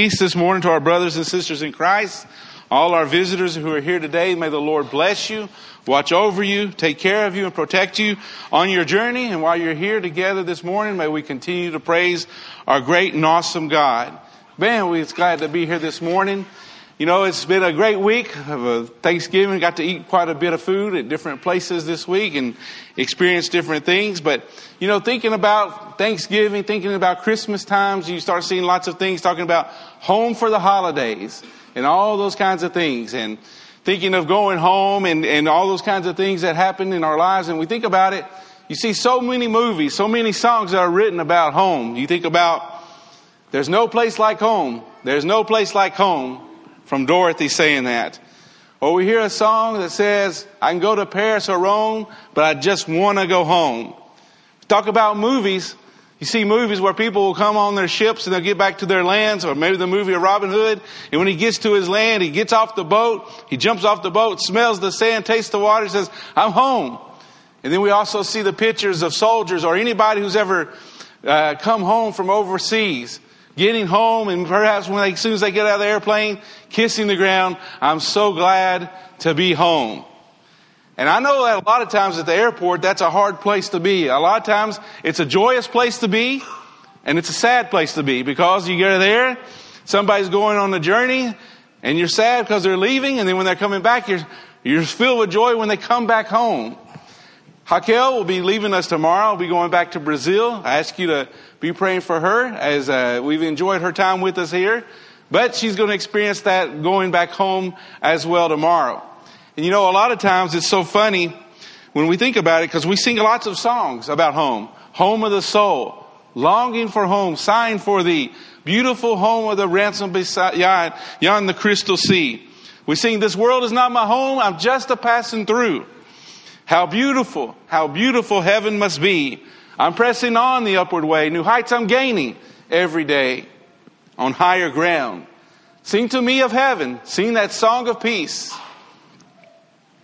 Peace this morning to our brothers and sisters in Christ. All our visitors who are here today, may the Lord bless you, watch over you, take care of you, and protect you on your journey. And while you're here together this morning, may we continue to praise our great and awesome God. Man, we're glad to be here this morning. You know, it's been a great week of uh, Thanksgiving. Got to eat quite a bit of food at different places this week and experience different things. But, you know, thinking about Thanksgiving, thinking about Christmas times, you start seeing lots of things talking about home for the holidays and all those kinds of things. And thinking of going home and, and all those kinds of things that happen in our lives. And we think about it, you see so many movies, so many songs that are written about home. You think about, there's no place like home. There's no place like home from Dorothy saying that. Or we hear a song that says, I can go to Paris or Rome, but I just want to go home. Talk about movies. You see movies where people will come on their ships and they'll get back to their lands, or maybe the movie of Robin Hood. And when he gets to his land, he gets off the boat, he jumps off the boat, smells the sand, tastes the water, says, I'm home. And then we also see the pictures of soldiers or anybody who's ever uh, come home from overseas getting home and perhaps when they, as soon as they get out of the airplane, kissing the ground, I'm so glad to be home. And I know that a lot of times at the airport, that's a hard place to be. A lot of times it's a joyous place to be and it's a sad place to be because you get there, somebody's going on a journey and you're sad because they're leaving and then when they're coming back, you're, you're filled with joy when they come back home. Raquel will be leaving us tomorrow. I'll be going back to Brazil. I ask you to be praying for her as uh, we've enjoyed her time with us here. But she's going to experience that going back home as well tomorrow. And you know, a lot of times it's so funny when we think about it because we sing lots of songs about home. Home of the soul, longing for home, sighing for the beautiful home of the ransom beside the crystal sea. We sing, this world is not my home, I'm just a passing through. How beautiful, how beautiful heaven must be. I'm pressing on the upward way. New heights I'm gaining every day on higher ground. Sing to me of heaven. Sing that song of peace.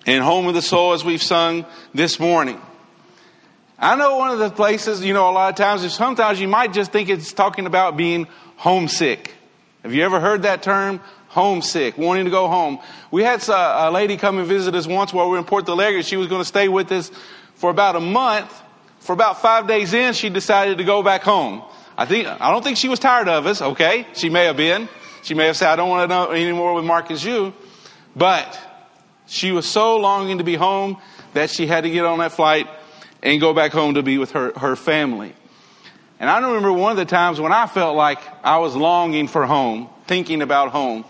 And home of the soul as we've sung this morning. I know one of the places, you know, a lot of times, is sometimes you might just think it's talking about being homesick. Have you ever heard that term? Homesick, wanting to go home. We had uh, a, lady come and visit us once while we were in Porto Alegre. She was going to stay with us for about a month. For about five days in, she decided to go back home. I think, I don't think she was tired of us, okay? She may have been. She may have said, I don't want to know anymore with Marcus you. But she was so longing to be home that she had to get on that flight and go back home to be with her, her family. And I remember one of the times when I felt like I was longing for home, thinking about home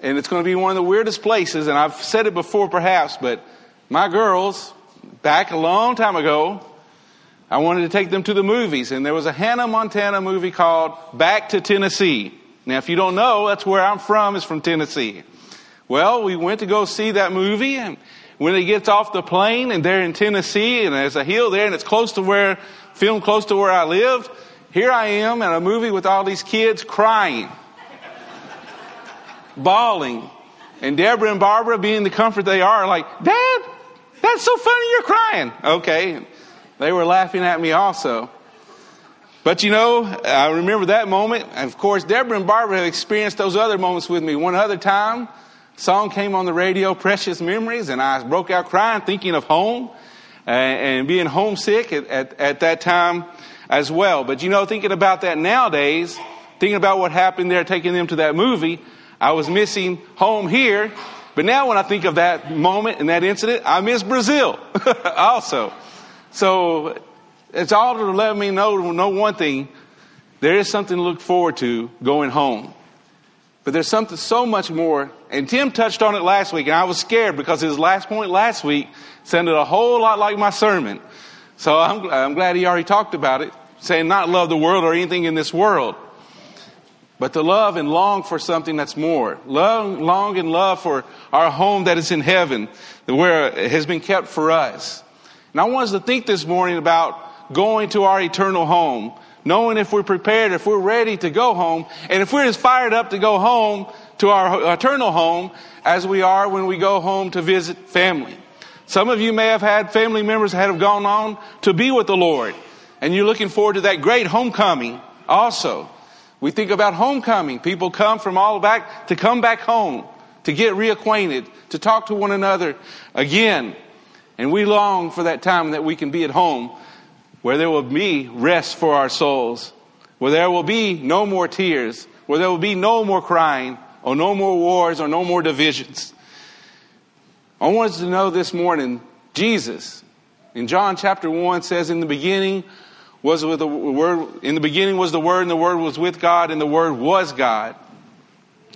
and it's going to be one of the weirdest places, and I've said it before perhaps, but my girls, back a long time ago, I wanted to take them to the movies, and there was a Hannah Montana movie called Back to Tennessee. Now, if you don't know, that's where I'm from, is from Tennessee. Well, we went to go see that movie, and when it gets off the plane, and they're in Tennessee, and there's a hill there, and it's close to where, filmed close to where I lived, here I am in a movie with all these kids crying bawling. And Deborah and Barbara, being the comfort they are, like, Dad, that's so funny you're crying. Okay. They were laughing at me also. But you know, I remember that moment. And of course, Deborah and Barbara have experienced those other moments with me. One other time, song came on the radio, Precious Memories, and I broke out crying, thinking of home and, and being homesick at, at, at that time as well. But you know, thinking about that nowadays, thinking about what happened there, taking them to that movie, I was missing home here. But now when I think of that moment and that incident, I miss Brazil also. So it's all to let me know, know one thing. There is something to look forward to going home. But there's something so much more. And Tim touched on it last week, and I was scared because his last point last week sounded a whole lot like my sermon. So I'm, I'm glad he already talked about it, saying not love the world or anything in this world but to love and long for something that's more. Long, long and love for our home that is in heaven, where it has been kept for us. And I want us to think this morning about going to our eternal home, knowing if we're prepared, if we're ready to go home, and if we're as fired up to go home to our eternal home as we are when we go home to visit family. Some of you may have had family members that have gone on to be with the Lord, and you're looking forward to that great homecoming also. We think about homecoming. People come from all back to come back home, to get reacquainted, to talk to one another again. And we long for that time that we can be at home where there will be rest for our souls, where there will be no more tears, where there will be no more crying, or no more wars, or no more divisions. I want us to know this morning, Jesus, in John chapter 1 says, In the beginning was with the word, in the beginning was the Word, and the Word was with God, and the Word was God.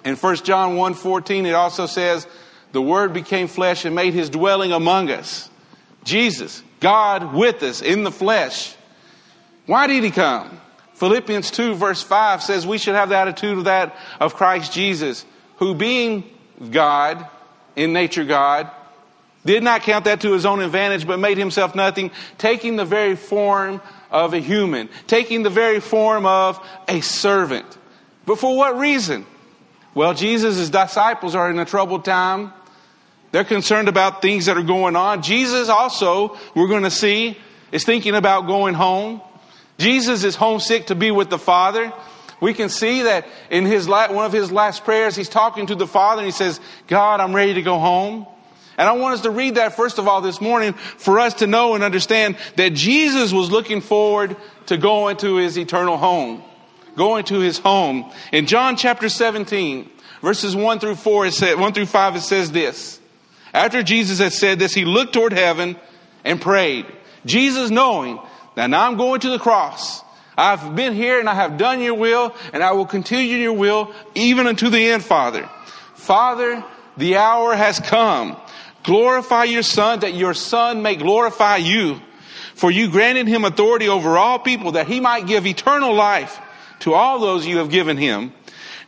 In 1 John 1 14, it also says, The Word became flesh and made his dwelling among us. Jesus, God with us in the flesh. Why did he come? Philippians 2 verse 5 says we should have the attitude of that of Christ Jesus, who being God, in nature God, did not count that to his own advantage, but made himself nothing, taking the very form of a human, taking the very form of a servant. But for what reason? Well, Jesus' disciples are in a troubled time. They're concerned about things that are going on. Jesus also, we're going to see, is thinking about going home. Jesus is homesick to be with the Father. We can see that in his one of his last prayers, he's talking to the Father and he says, God, I'm ready to go home. And I want us to read that first of all this morning for us to know and understand that Jesus was looking forward to going to his eternal home, going to his home. In John chapter 17, verses 1 through 4, it said, 1 through 5, it says this. After Jesus had said this, he looked toward heaven and prayed. Jesus knowing that now I'm going to the cross. I've been here and I have done your will and I will continue your will even unto the end, Father. Father, the hour has come. Glorify your son that your son may glorify you. For you granted him authority over all people that he might give eternal life to all those you have given him.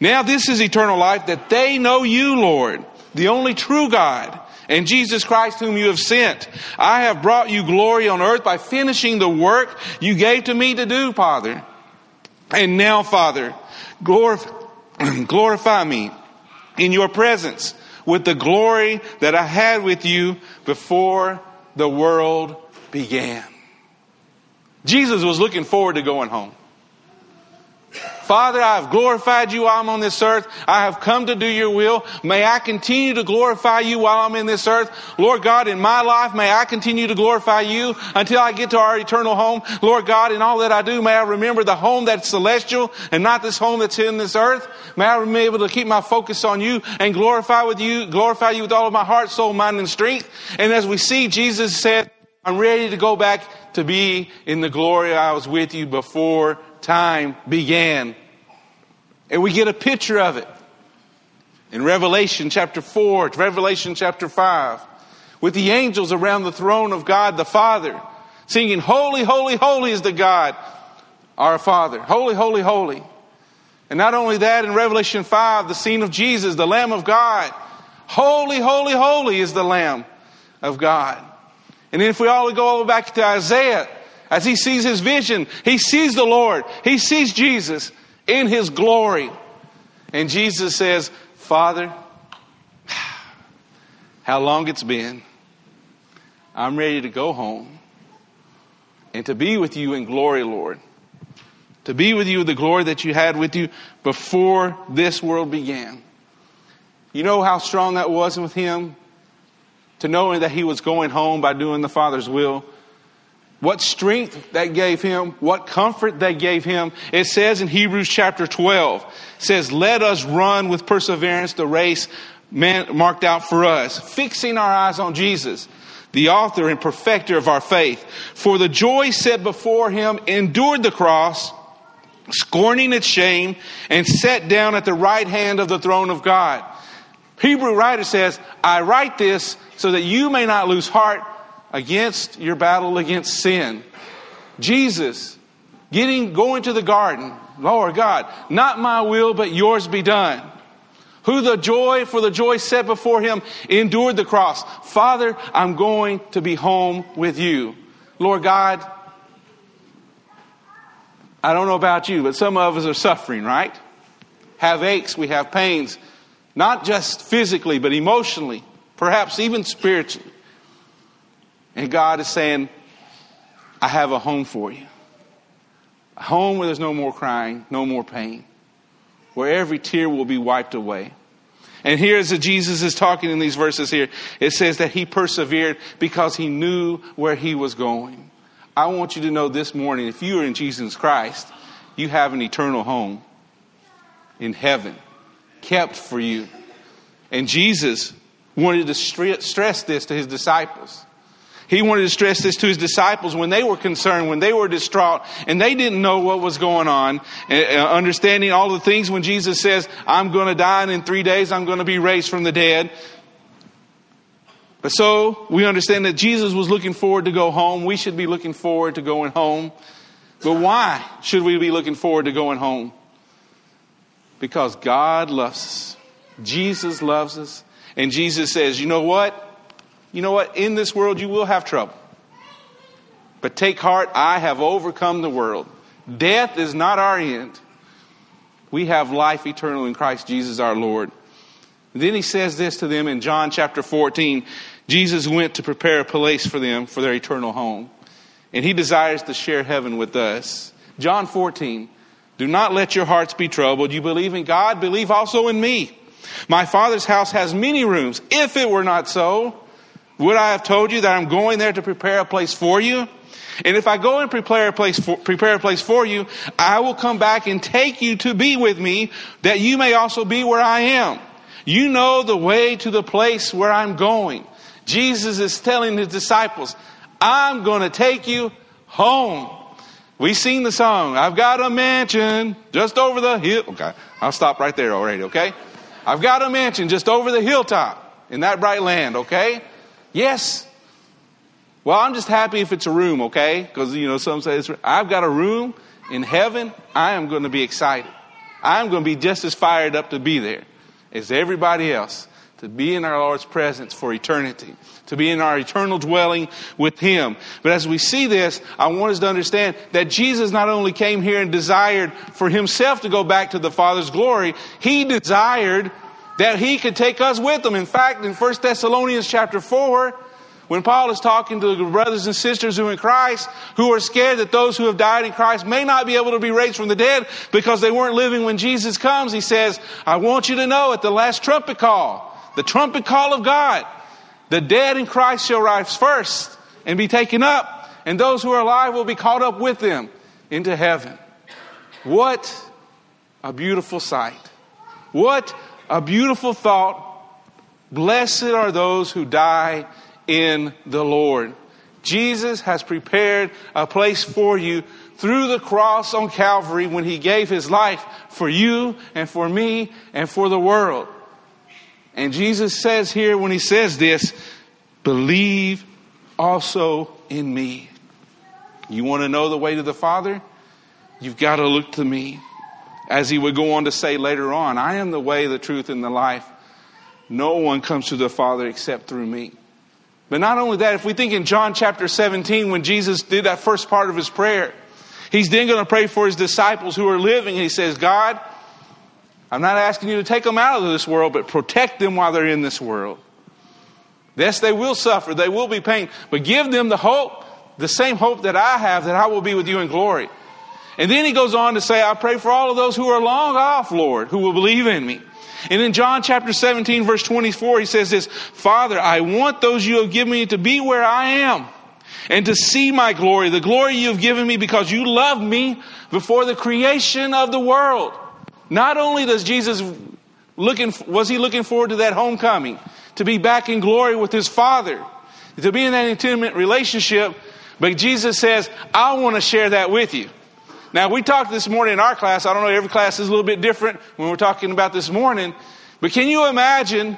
Now this is eternal life that they know you, Lord, the only true God and Jesus Christ whom you have sent. I have brought you glory on earth by finishing the work you gave to me to do, Father. And now, Father, glorify, glorify me in your presence with the glory that I had with you before the world began. Jesus was looking forward to going home. Father, I have glorified you while I'm on this earth. I have come to do your will. May I continue to glorify you while I'm in this earth. Lord God, in my life, may I continue to glorify you until I get to our eternal home. Lord God, in all that I do, may I remember the home that's celestial and not this home that's in this earth. May I be able to keep my focus on you and glorify with you, glorify you with all of my heart, soul, mind, and strength. And as we see, Jesus said, I'm ready to go back to be in the glory I was with you before time began. And we get a picture of it in Revelation chapter 4, Revelation chapter 5, with the angels around the throne of God the Father, singing, Holy, holy, holy is the God, our Father. Holy, holy, holy. And not only that, in Revelation 5, the scene of Jesus, the Lamb of God. Holy, holy, holy is the Lamb of God. And if we all go all the way back to Isaiah, as he sees his vision, he sees the Lord, he sees Jesus in his glory. And Jesus says, Father, how long it's been. I'm ready to go home and to be with you in glory, Lord. To be with you the glory that you had with you before this world began. You know how strong that was with him? To knowing that he was going home by doing the Father's will what strength that gave him, what comfort that gave him. It says in Hebrews chapter 12, says, let us run with perseverance the race marked out for us, fixing our eyes on Jesus, the author and perfecter of our faith. For the joy set before him endured the cross, scorning its shame, and sat down at the right hand of the throne of God. Hebrew writer says, I write this so that you may not lose heart against your battle against sin. Jesus getting going to the garden, Lord God, not my will but yours be done. Who the joy for the joy set before him endured the cross. Father, I'm going to be home with you. Lord God, I don't know about you, but some of us are suffering, right? Have aches, we have pains, not just physically, but emotionally, perhaps even spiritually. And God is saying, I have a home for you. A home where there's no more crying, no more pain. where every tear will be wiped away. And here's Jesus is talking in these verses here. It says that he persevered because he knew where he was going. I want you to know this morning, if you are in Jesus Christ, you have an eternal home in heaven, kept for you. And Jesus wanted to stress this to his disciples. He wanted to stress this to his disciples when they were concerned, when they were distraught, and they didn't know what was going on, uh, understanding all the things when Jesus says, I'm going to die and in three days I'm going to be raised from the dead. But so we understand that Jesus was looking forward to go home. We should be looking forward to going home. But why should we be looking forward to going home? Because God loves us. Jesus loves us. And Jesus says, you know what? You know what? In this world you will have trouble. But take heart, I have overcome the world. Death is not our end. We have life eternal in Christ Jesus our Lord. then he says this to them in John chapter 14. Jesus went to prepare a place for them for their eternal home. And he desires to share heaven with us. John 14. Do not let your hearts be troubled. You believe in God, believe also in me. My Father's house has many rooms. If it were not so, would I have told you that I'm going there to prepare a place for you? And if I go and prepare a place for, prepare a place for you, I will come back and take you to be with me that you may also be where I am. You know the way to the place where I'm going. Jesus is telling his disciples, I'm going to take you home. We sing the song, I've got a mansion just over the hill. Okay, I'll stop right there already, okay? I've got a mansion just over the hilltop in that bright land, okay? Yes. Well, I'm just happy if it's a room, okay? Because, you know, some say it's, I've got a room in heaven. I am going to be excited. I'm going to be just as fired up to be there as everybody else, to be in our Lord's presence for eternity, to be in our eternal dwelling with Him. But as we see this, I want us to understand that Jesus not only came here and desired for Himself to go back to the Father's glory, He desired that he could take us with him. In fact, in 1 Thessalonians chapter 4, when Paul is talking to the brothers and sisters who are in Christ, who are scared that those who have died in Christ may not be able to be raised from the dead because they weren't living when Jesus comes, he says, I want you to know at the last trumpet call, the trumpet call of God, the dead in Christ shall rise first and be taken up, and those who are alive will be caught up with them into heaven. What a beautiful sight. What a beautiful thought. Blessed are those who die in the Lord. Jesus has prepared a place for you through the cross on Calvary when he gave his life for you and for me and for the world. And Jesus says here when he says this, believe also in me. You want to know the way to the Father? You've got to look to me. As he would go on to say later on, I am the way, the truth, and the life. No one comes to the Father except through me. But not only that, if we think in John chapter 17, when Jesus did that first part of his prayer, he's then going to pray for his disciples who are living. He says, God, I'm not asking you to take them out of this world, but protect them while they're in this world. Yes, they will suffer, they will be pain, but give them the hope, the same hope that I have that I will be with you in glory. And then he goes on to say, I pray for all of those who are long off, Lord, who will believe in me. And in John chapter 17, verse 24, he says this, Father, I want those you have given me to be where I am and to see my glory, the glory you have given me because you loved me before the creation of the world. Not only does Jesus looking, was he looking forward to that homecoming, to be back in glory with his Father, to be in that intimate relationship, but Jesus says, I want to share that with you. Now, we talked this morning in our class. I don't know, every class is a little bit different when we're talking about this morning. But can you imagine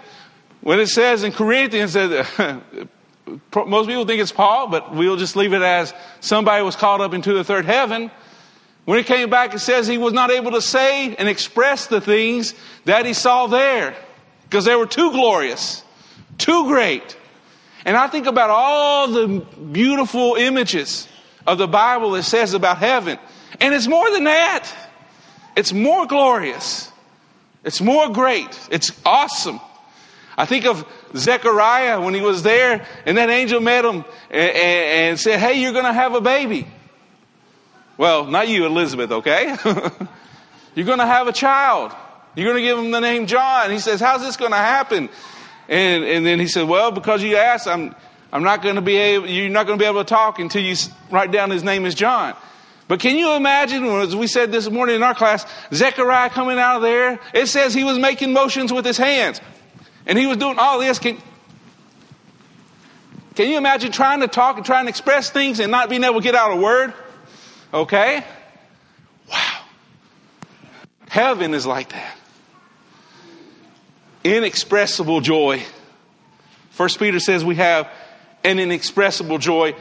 when it says in Corinthians that most people think it's Paul, but we'll just leave it as somebody was called up into the third heaven. When he came back, it says he was not able to say and express the things that he saw there because they were too glorious, too great. And I think about all the beautiful images of the Bible that says about heaven. And it's more than that. It's more glorious. It's more great. It's awesome. I think of Zechariah when he was there and that angel met him and, and said, Hey, you're going to have a baby. Well, not you, Elizabeth, okay? you're going to have a child. You're going to give him the name John. He says, How's this going to happen? And, and then he said, Well, because you asked, I'm, I'm not going to be able, you're not going to be able to talk until you write down his name is John. But can you imagine, as we said this morning in our class, Zechariah coming out of there? It says he was making motions with his hands. And he was doing all this. Can, can you imagine trying to talk and trying to express things and not being able to get out a word? Okay? Wow. Heaven is like that. Inexpressible joy. First Peter says we have an inexpressible joy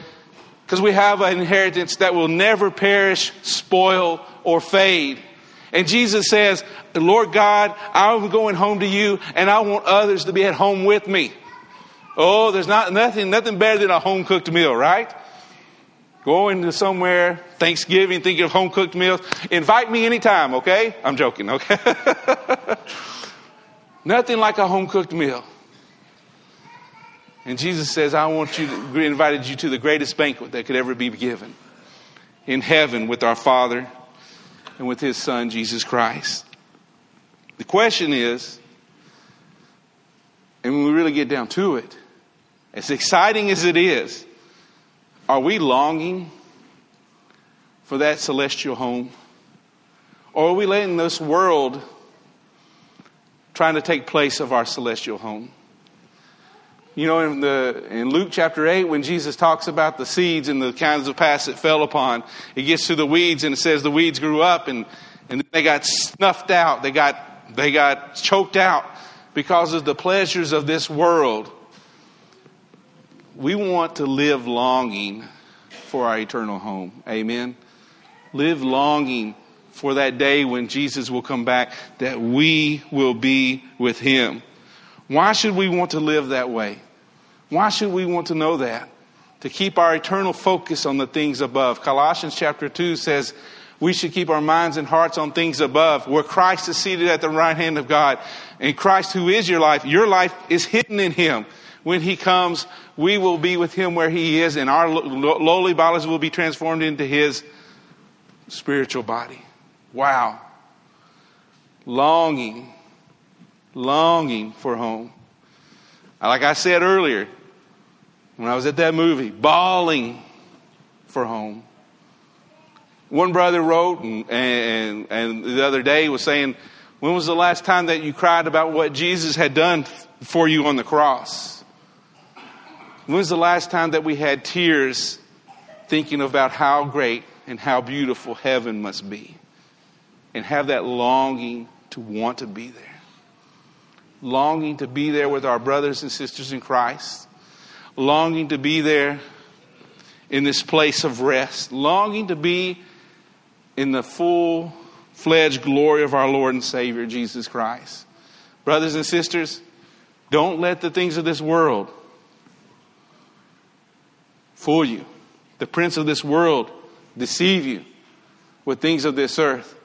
because we have an inheritance that will never perish, spoil, or fade. And Jesus says, Lord God, I'm going home to you and I want others to be at home with me. Oh, there's not nothing, nothing better than a home cooked meal, right? Going to somewhere, Thanksgiving, thinking of home cooked meals. Invite me anytime, okay? I'm joking, okay? nothing like a home cooked meal. And Jesus says, I want you to, invited you to the greatest banquet that could ever be given in heaven with our Father and with His Son, Jesus Christ. The question is, and when we really get down to it, as exciting as it is, are we longing for that celestial home? Or are we letting this world trying to take place of our celestial home? You know, in, the, in Luke chapter 8, when Jesus talks about the seeds and the kinds of paths it fell upon, it gets to the weeds and it says the weeds grew up and, and they got snuffed out. They got, they got choked out because of the pleasures of this world. We want to live longing for our eternal home. Amen. Live longing for that day when Jesus will come back, that we will be with him. Why should we want to live that way? Why should we want to know that? To keep our eternal focus on the things above. Colossians chapter 2 says we should keep our minds and hearts on things above, where Christ is seated at the right hand of God. And Christ, who is your life, your life is hidden in Him. When He comes, we will be with Him where He is, and our lowly bodies will be transformed into His spiritual body. Wow. Longing longing for home. Like I said earlier, when I was at that movie, bawling for home. One brother wrote, and, and, and the other day was saying, When was the last time that you cried about what Jesus had done for you on the cross? When was the last time that we had tears thinking about how great and how beautiful heaven must be? And have that longing to want to be there longing to be there with our brothers and sisters in Christ, longing to be there in this place of rest, longing to be in the full fledged glory of our Lord and Savior, Jesus Christ. Brothers and sisters, don't let the things of this world fool you. The prince of this world deceive you with things of this earth.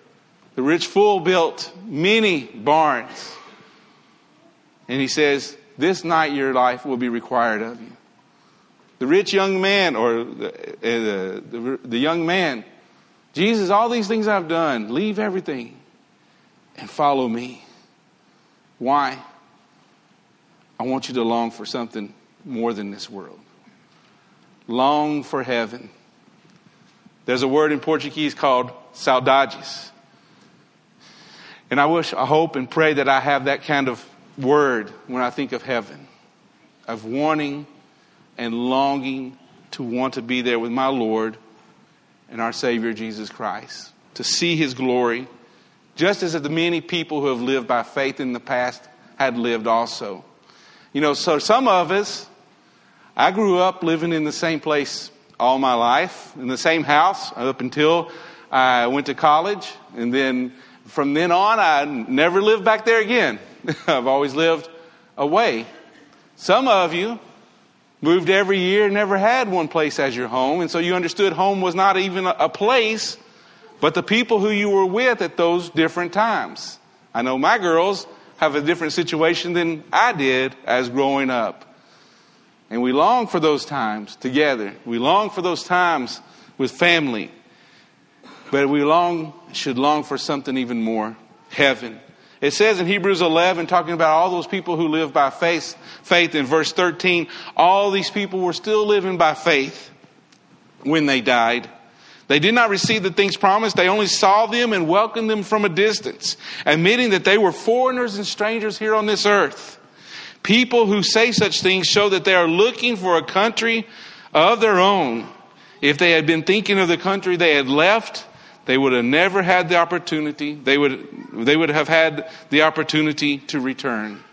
The rich fool built many barns and he says, This night your life will be required of you. The rich young man, or the, uh, the, the young man, Jesus, all these things I've done, leave everything and follow me. Why? I want you to long for something more than this world. Long for heaven. There's a word in Portuguese called saudades. And I wish, I hope, and pray that I have that kind of word when I think of heaven, of wanting and longing to want to be there with my Lord and our Savior Jesus Christ, to see His glory, just as the many people who have lived by faith in the past had lived also. You know, so some of us, I grew up living in the same place all my life, in the same house up until I went to college, and then from then on, I never lived back there again. I've always lived away. Some of you moved every year, never had one place as your home, and so you understood home was not even a place, but the people who you were with at those different times. I know my girls have a different situation than I did as growing up. And we long for those times together. We long for those times with family. But we long should long for something even more heaven. It says in Hebrews 11, talking about all those people who live by faith, faith in verse 13, all these people were still living by faith when they died. They did not receive the things promised. They only saw them and welcomed them from a distance, admitting that they were foreigners and strangers here on this earth. People who say such things show that they are looking for a country of their own. If they had been thinking of the country they had left, they would have never had the opportunity. They would, they would have had the opportunity to return.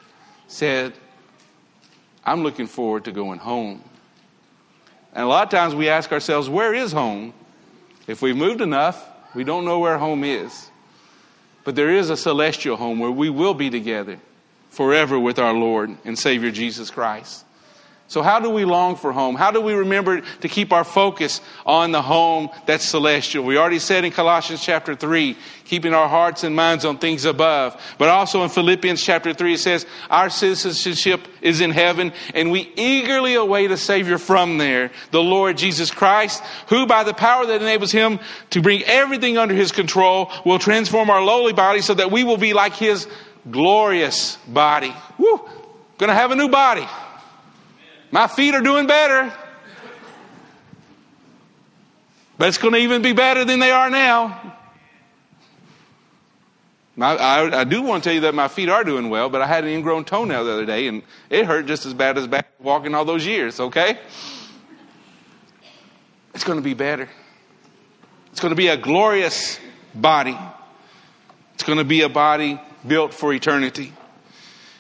Said, I'm looking forward to going home. And a lot of times we ask ourselves, where is home? If we've moved enough, we don't know where home is. But there is a celestial home where we will be together forever with our Lord and Savior Jesus Christ. So, how do we long for home? How do we remember to keep our focus on the home that's celestial? We already said in Colossians chapter 3, keeping our hearts and minds on things above. But also in Philippians chapter 3, it says, Our citizenship is in heaven, and we eagerly await a Savior from there, the Lord Jesus Christ, who by the power that enables Him to bring everything under His control will transform our lowly body so that we will be like His glorious body. Woo! Gonna have a new body. My feet are doing better. But it's going to even be better than they are now. I, I, I, do want to tell you that my feet are doing well, but I had an ingrown toenail the other day, and it hurt just as bad as back walking all those years, okay? It's going to be better. It's going to be a glorious body. It's going to be a body built for eternity.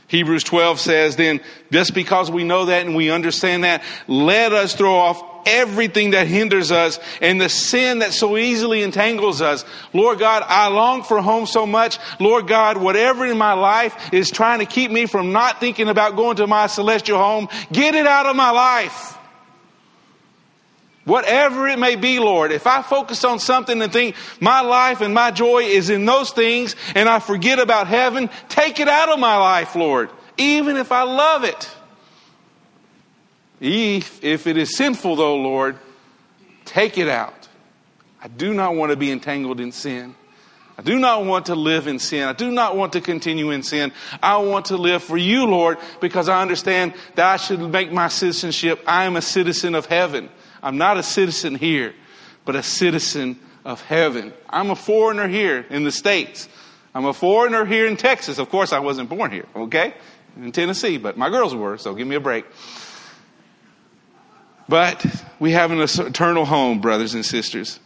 Hebrews 12 says, then, just because we know that and we understand that, let us throw off everything that hinders us and the sin that so easily entangles us. Lord God, I long for home so much. Lord God, whatever in my life is trying to keep me from not thinking about going to my celestial home, get it out of my life. Whatever it may be, Lord, if I focus on something and think my life and my joy is in those things and I forget about heaven, take it out of my life, Lord, even if I love it. If, if it is sinful, though, Lord, take it out. I do not want to be entangled in sin. I do not want to live in sin. I do not want to continue in sin. I want to live for you, Lord, because I understand that I should make my citizenship. I am a citizen of heaven. I'm not a citizen here, but a citizen of heaven. I'm a foreigner here in the States. I'm a foreigner here in Texas. Of course, I wasn't born here, okay? In Tennessee, but my girls were, so give me a break. But we have an eternal home, brothers and sisters.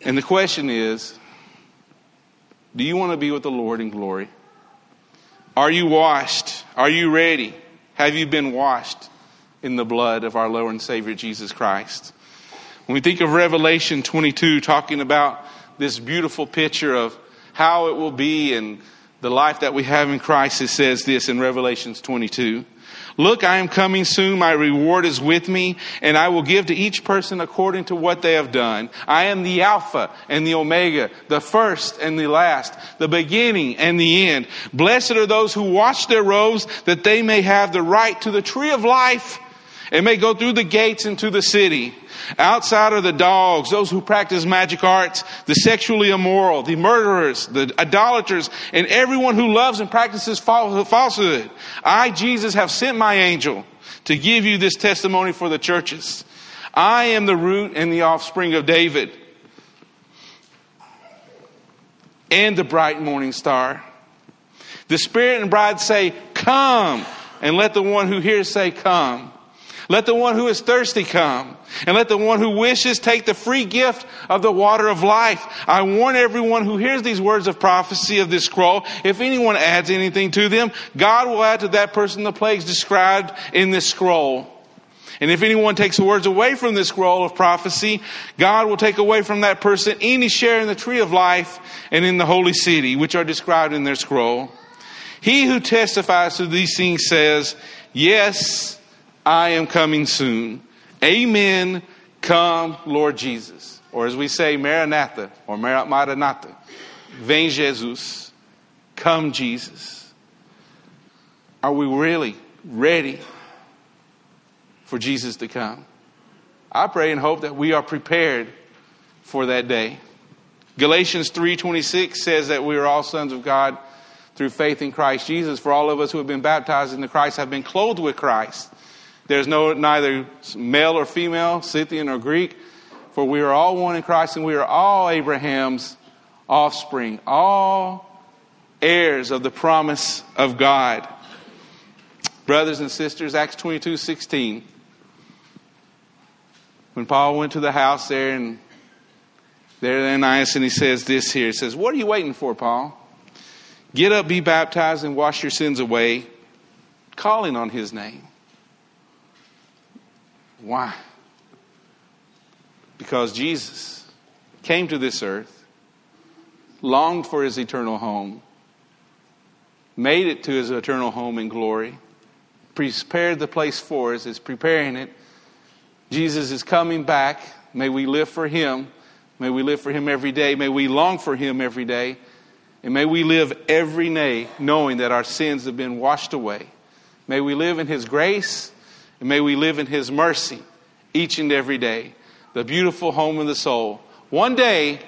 And the question is do you want to be with the Lord in glory? Are you washed? Are you ready? Have you been washed? In the blood of our Lord and Savior Jesus Christ. When we think of Revelation 22, talking about this beautiful picture of how it will be and the life that we have in Christ, it says this in Revelations 22. Look, I am coming soon. My reward is with me, and I will give to each person according to what they have done. I am the Alpha and the Omega, the first and the last, the beginning and the end. Blessed are those who wash their robes that they may have the right to the tree of life it may go through the gates into the city. Outside are the dogs, those who practice magic arts, the sexually immoral, the murderers, the idolaters, and everyone who loves and practices falsehood. I, Jesus, have sent my angel to give you this testimony for the churches. I am the root and the offspring of David and the bright morning star. The Spirit and bride say, Come, and let the one who hears say, Come. Let the one who is thirsty come, and let the one who wishes take the free gift of the water of life. I warn everyone who hears these words of prophecy of this scroll, if anyone adds anything to them, God will add to that person the plagues described in this scroll. And if anyone takes the words away from this scroll of prophecy, God will take away from that person any share in the tree of life and in the holy city, which are described in their scroll. He who testifies to these things says, Yes, I am coming soon. Amen. Come, Lord Jesus. Or as we say, Maranatha or Maranatha. Vem Jesus. Come, Jesus. Are we really ready for Jesus to come? I pray and hope that we are prepared for that day. Galatians 3:26 says that we are all sons of God through faith in Christ Jesus. For all of us who have been baptized into Christ have been clothed with Christ. There's no neither male or female, Scythian or Greek, for we are all one in Christ and we are all Abraham's offspring, all heirs of the promise of God. Brothers and sisters, Acts 22 16. When Paul went to the house there and there in Ananias, and he says this here. He says, What are you waiting for, Paul? Get up, be baptized, and wash your sins away, calling on his name. Why? Because Jesus came to this earth, longed for his eternal home, made it to his eternal home in glory, prepared the place for us, is preparing it. Jesus is coming back. May we live for him. May we live for him every day. May we long for him every day. And may we live every day knowing that our sins have been washed away. May we live in his grace and may we live in his mercy each and every day. The beautiful home of the soul. One day,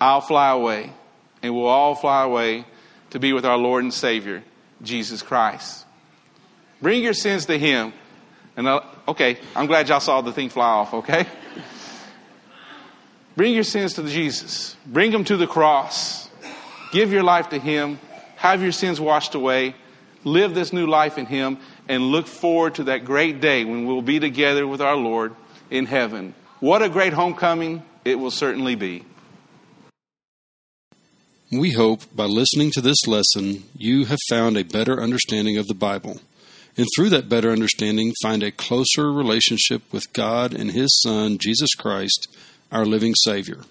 I'll fly away and we'll all fly away to be with our Lord and Savior, Jesus Christ. Bring your sins to Him. And I'll, okay, I'm glad y'all saw the thing fly off, okay? Bring your sins to Jesus. Bring them to the cross. Give your life to Him. Have your sins washed away. Live this new life in Him and look forward to that great day when we'll be together with our Lord in heaven. What a great homecoming it will certainly be. We hope by listening to this lesson you have found a better understanding of the Bible, and through that better understanding, find a closer relationship with God and His Son, Jesus Christ, our living Savior.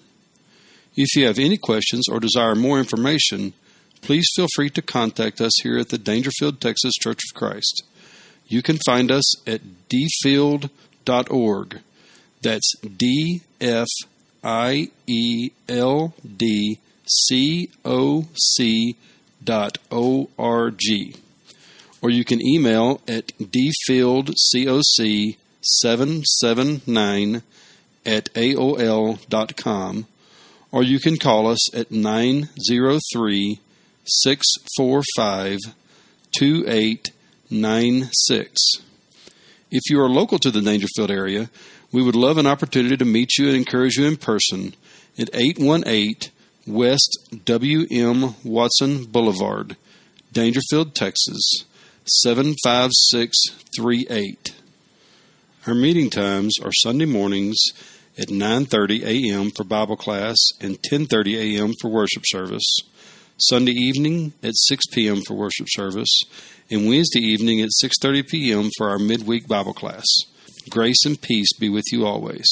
If you have any questions or desire more information, please feel free to contact us here at the Daingerfield, Texas Church of Christ. You can find us at dfield.org. That's D F I E L D C-O-C dot O-R-G. Or you can email at dfieldcoc779 at AOL dot com, or you can call us at 903 645 2896. If you are local to the Daingerfield area, we would love an opportunity to meet you and encourage you in person at 818 West W.M. Watson Boulevard, Daingerfield, Texas 75638. Our meeting times are Sunday mornings at 9:30 a.m. for Bible class and 10:30 a.m. for worship service. Sunday evening at 6 p.m. for worship service, and Wednesday evening at 6:30 p.m. for our midweek Bible class. Grace and peace be with you always.